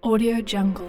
Audio Jungle.